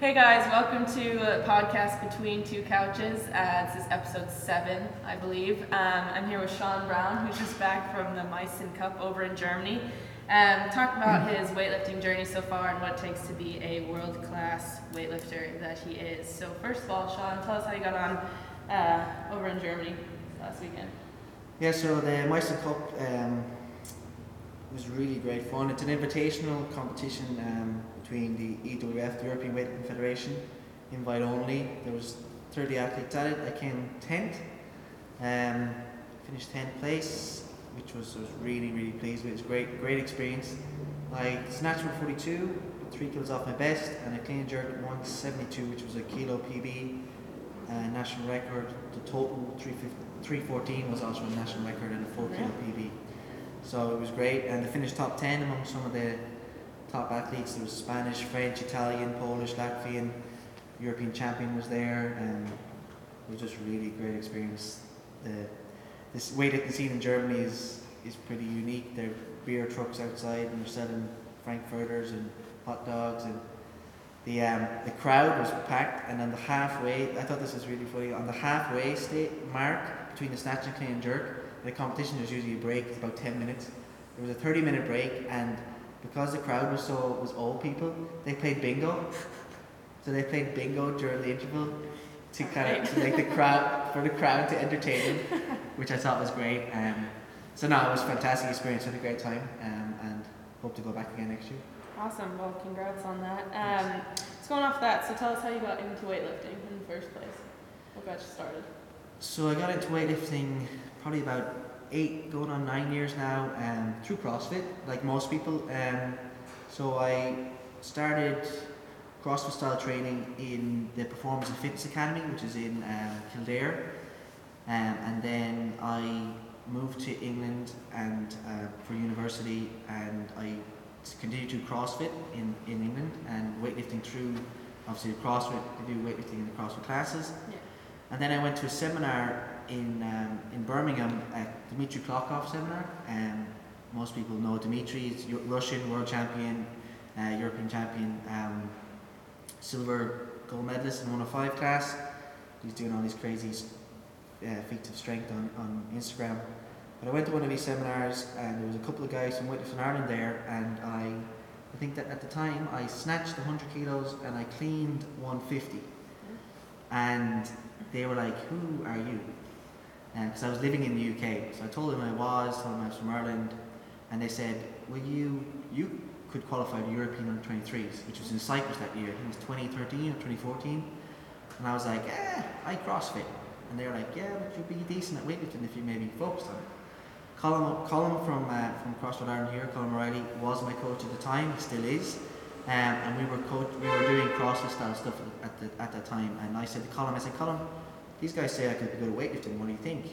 Hey guys, welcome to a podcast between two couches. Uh, this is episode seven, I believe. Um, I'm here with Sean Brown, who's just back from the Meissen Cup over in Germany. Um, talk about his weightlifting journey so far and what it takes to be a world class weightlifter that he is. So, first of all, Sean, tell us how you got on uh, over in Germany last weekend. Yeah, so the Meissen Cup um, was really great fun. It's an invitational competition um, between the EWF, the European Weightlifting Federation, invite only. There was 30 athletes at it. I came 10th, um, finished 10th place, which was, was really, really pleased with. It's great, great experience. I snatched for 42, three kilos off my best, and I clean and jerked 172, which was a kilo PB, uh, national record. The total 314 was also a national record and a four kilo PB. So it was great, and I finished top 10 among some of the top athletes. There was Spanish, French, Italian, Polish, Latvian, European champion was there, and it was just a really great experience. The this weightlifting scene in Germany is is pretty unique. There are beer trucks outside, and they're selling frankfurters and hot dogs, and the um, the crowd was packed. And on the halfway, I thought this was really funny. On the halfway state mark between the snatch and clean and jerk, the competition there's usually a break, it's about ten minutes. There was a thirty minute break, and because the crowd was so was old people, they played bingo. So they played bingo during the interval to kind of to make the crowd for the crowd to entertain them, which I thought was great. Um, so no, it was a fantastic experience. Had a great time, um, and hope to go back again next year. Awesome. Well, congrats on that. Um, so going off that, so tell us how you got into weightlifting in the first place. What got you started? So I got into weightlifting probably about eight, going on nine years now, um, through CrossFit, like most people. Um, so I started CrossFit style training in the Performance and Fitness Academy, which is in um, Kildare, um, and then I moved to England and uh, for university, and I continued to CrossFit in, in England and weightlifting through obviously CrossFit. to do weightlifting in the CrossFit classes, Yeah. And then I went to a seminar in um, in Birmingham at Dmitry Klokov seminar. Um, most people know Dmitry Eu- Russian world champion, uh, European champion, um, silver gold medalist in 105 class. He's doing all these crazy uh, feats of strength on, on Instagram. But I went to one of these seminars and there was a couple of guys from Weightlifting Ireland there and I, I think that at the time I snatched 100 kilos and I cleaned 150. And they were like, who are you? Because I was living in the UK. So I told them I was, told them I was from Ireland. And they said, well, you, you could qualify the European under 23s, which was in Cyprus that year. It was 2013 or 2014. And I was like, eh, I CrossFit. And they were like, yeah, but you'd be decent at weightlifting if you maybe focused on it. Colin, Colin from, uh, from CrossFit Ireland here, Colin O'Reilly, was my coach at the time, he still is. Um, and we were we were doing CrossFit style stuff at, the, at that time. And I said to Colin, I said, Colin, these guys say I could good at weightlifting, what do you think?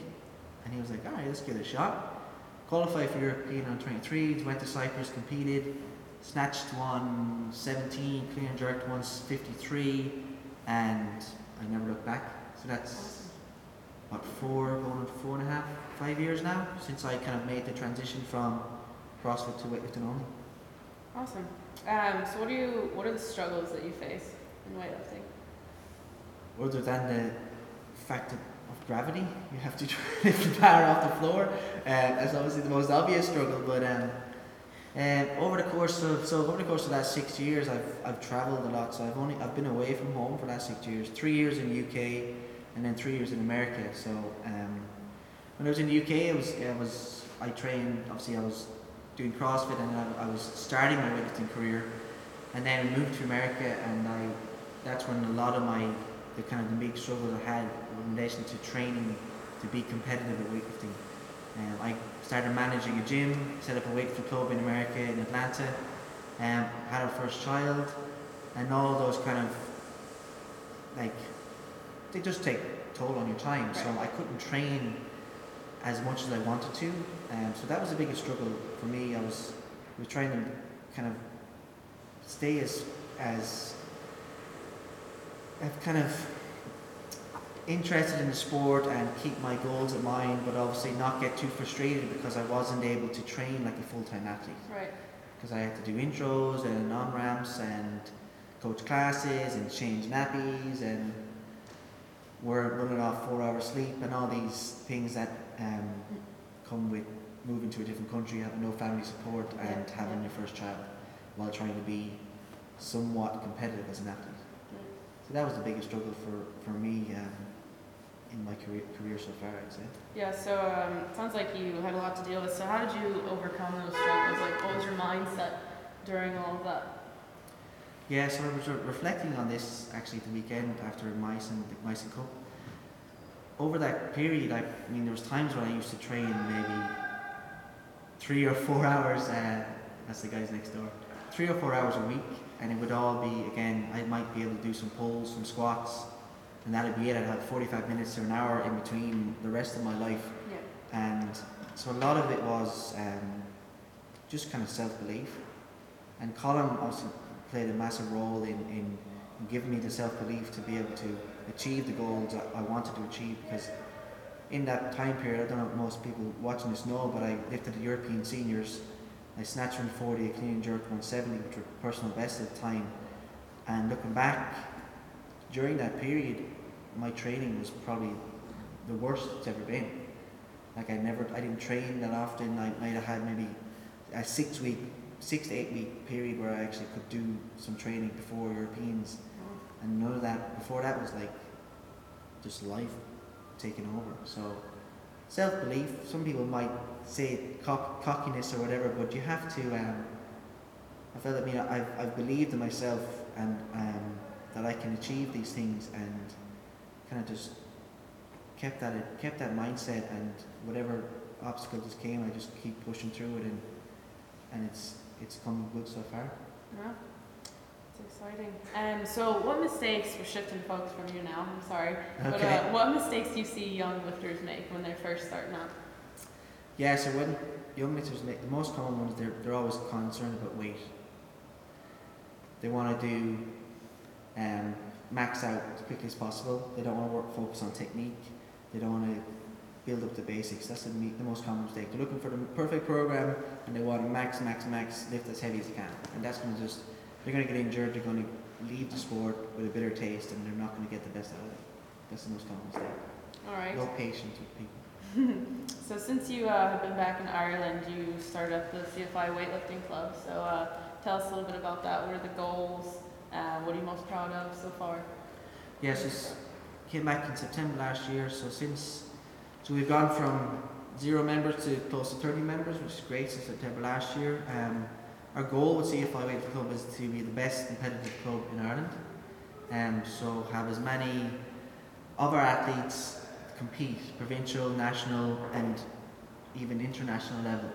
And he was like, alright, let's give it a shot. Qualified for European on 23s, went to Cyprus, competed, snatched 117, clean and jerked 153, and I never looked back. So that's what four, going four and a half, five years now since I kind of made the transition from CrossFit to weightlifting only. Awesome. Um, so what are you? What are the struggles that you face in weightlifting? Other than the fact of gravity, you have to try the bar off the floor. Um, that's obviously the most obvious struggle. But um, um, over the course of so over the course of the last six years, I've I've travelled a lot. So I've only I've been away from home for the last six years. Three years in the UK, and then three years in America. So um, when I was in the UK, it was it was I trained. Obviously, I was doing CrossFit, and I, I was starting my weightlifting career, and then I moved to America, and I that's when a lot of my the kind of the big struggles I had in relation to training to be competitive at weightlifting. Um, I started managing a gym, set up a weightlifting club in America in Atlanta, um, had our first child, and all those kind of like they just take toll on your time. So I couldn't train as much as I wanted to. Um, so that was the biggest struggle for me. I was was trying to kind of stay as as kind of interested in the sport and keep my goals in mind, but obviously not get too frustrated because I wasn't able to train like a full time athlete Right. because I had to do intros and on ramps and coach classes and change nappies and we're running off four hours sleep and all these things that um, come with moving to a different country, having no family support and Yeah, having your first child while trying to be somewhat competitive as an athlete. So that was the biggest struggle for, for me um, in my career, career so far, I'd say. Yeah, so um, it sounds like you had a lot to deal with. So how did you overcome those struggles? Like, what was your mindset during all of that? Yeah, so I was re- reflecting on this actually the weekend after Meissen, the Meissen Cup. Over that period, I, I mean, there was times when I used to train maybe three or four hours. Uh, that's the guys next door. Three or four hours a week, and it would all be again. I might be able to do some pulls, some squats, and that'd be it. I'd have 45 minutes to an hour in between the rest of my life Yeah. and so a lot of it was um, just kind of self-belief and Colin also played a massive role in, in, in giving me the self-belief to be able to achieve the goals that I wanted to achieve because in that time period, I don't know if most people watching this know, but I lifted the European seniors. I snatched 140, a clean and jerk 170, which were personal best at the time. And looking back, during that period, my training was probably the worst it's ever been. Like I never, I didn't train that often. I might have had maybe a six week, six to eight week period where I actually could do some training before Europeans, and none of that. Before that was like just life taking over. So self belief. Some people might say cock, cockiness or whatever, but you have to. Um, I felt that you know I've I've believed in myself and um, that I can achieve these things and kind of just kept that kept that mindset and whatever obstacle just came, I just keep pushing through it and and it's it's come good so far. Yeah. It's exciting. Um, so what mistakes, we're shifting focus from you now, I'm sorry, but Okay. uh, what mistakes do you see young lifters make when they're first starting out? Yeah, so when young lifters make the most common ones, they're they're always concerned about weight. They want to do um, max out as quickly as possible. They don't want to work focus on technique. They don't want to build up the basics. That's the, the most common mistake. They're looking for the perfect program and they want to max, max, max, lift as heavy as they can. And that's going to just, they're going to get injured, they're going to leave the sport with a bitter taste and they're not going to get the best out of it. That's the most common mistake. All right. No patience with people. So since you uh, have been back in Ireland, you started up the CFI weightlifting club. So uh, tell us a little bit about that. What are the goals? Uh, what are you most proud of so far? Yes, it's came back in September last year. So since, so we've gone from zero members to close to 30 members, which is great since September last year. Um, our goal with CFI Weightlifting Club is to be the best competitive club in Ireland. Um, so have as many of our athletes compete, provincial, national, and even international level.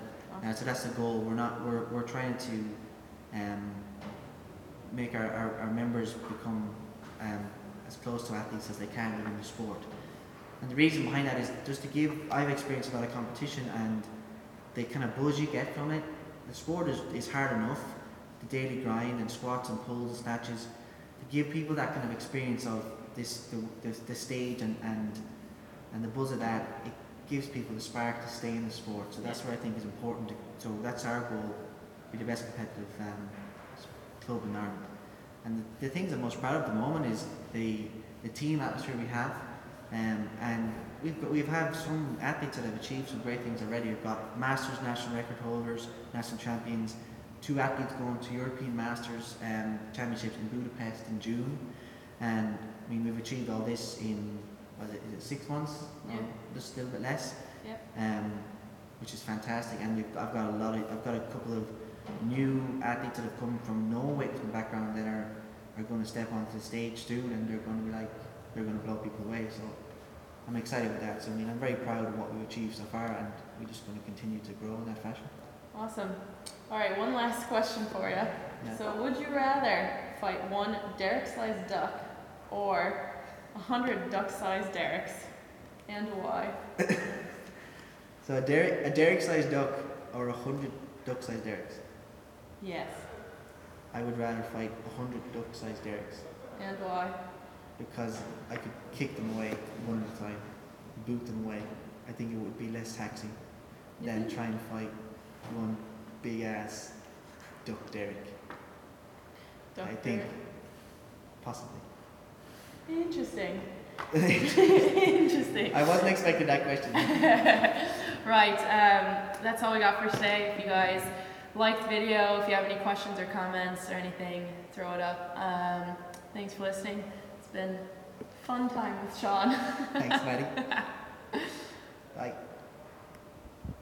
Uh, so that's the goal. We're not. We're, we're trying to um, make our, our, our members become um, as close to athletes as they can within the sport. And the reason behind that is just to give. I've experienced a lot of competition and the kind of buzz you get from it. The sport is, is hard enough. The daily grind and squats and pulls and snatches to give people that kind of experience of this the, the, the stage and, and and the buzz of that. It gives people the spark to stay in the sport. So that's what I think is important. To, so that's our goal: be the best competitive um, club in Ireland. And the, the things I'm most proud of at the moment is the the team atmosphere we have, um, and we've got, we've had some athletes that have achieved some great things already. We've got Masters national record holders, national champions, two athletes going to European Masters um, championships in Budapest in June, and I mean we've achieved all this in was it, is it six months? Yeah. Or just a little bit less. Yep. Um, which is fantastic, and I've got a lot of I've got a couple of new athletes that have come from no weightlifting background that are are going to step onto the stage soon, and they're going to be like they're going to blow people away. So I'm excited with that. So I mean, I'm very proud of what we've achieved so far, and we're just going to continue to grow in that fashion. Awesome. All right, one last question for you. Yeah. So, would you rather fight one Derek-sized duck or a hundred duck-sized Derricks, and why? So a Derek, a Derek-sized duck or a hundred duck-sized Derricks? Yes, I would rather fight a hundred duck-sized Derricks and why? Because I could kick them away one at a time, boot them away. I think it would be less taxing than trying to fight one big ass duck Derrick. I think- possibly. Interesting. Interesting. I wasn't expecting that question. right, um, that's all we got for today. If you guys liked the video, if you have any questions or comments or anything, throw it up. Um, thanks for listening been fun time with Sean. Thanks, Maddie. Bye.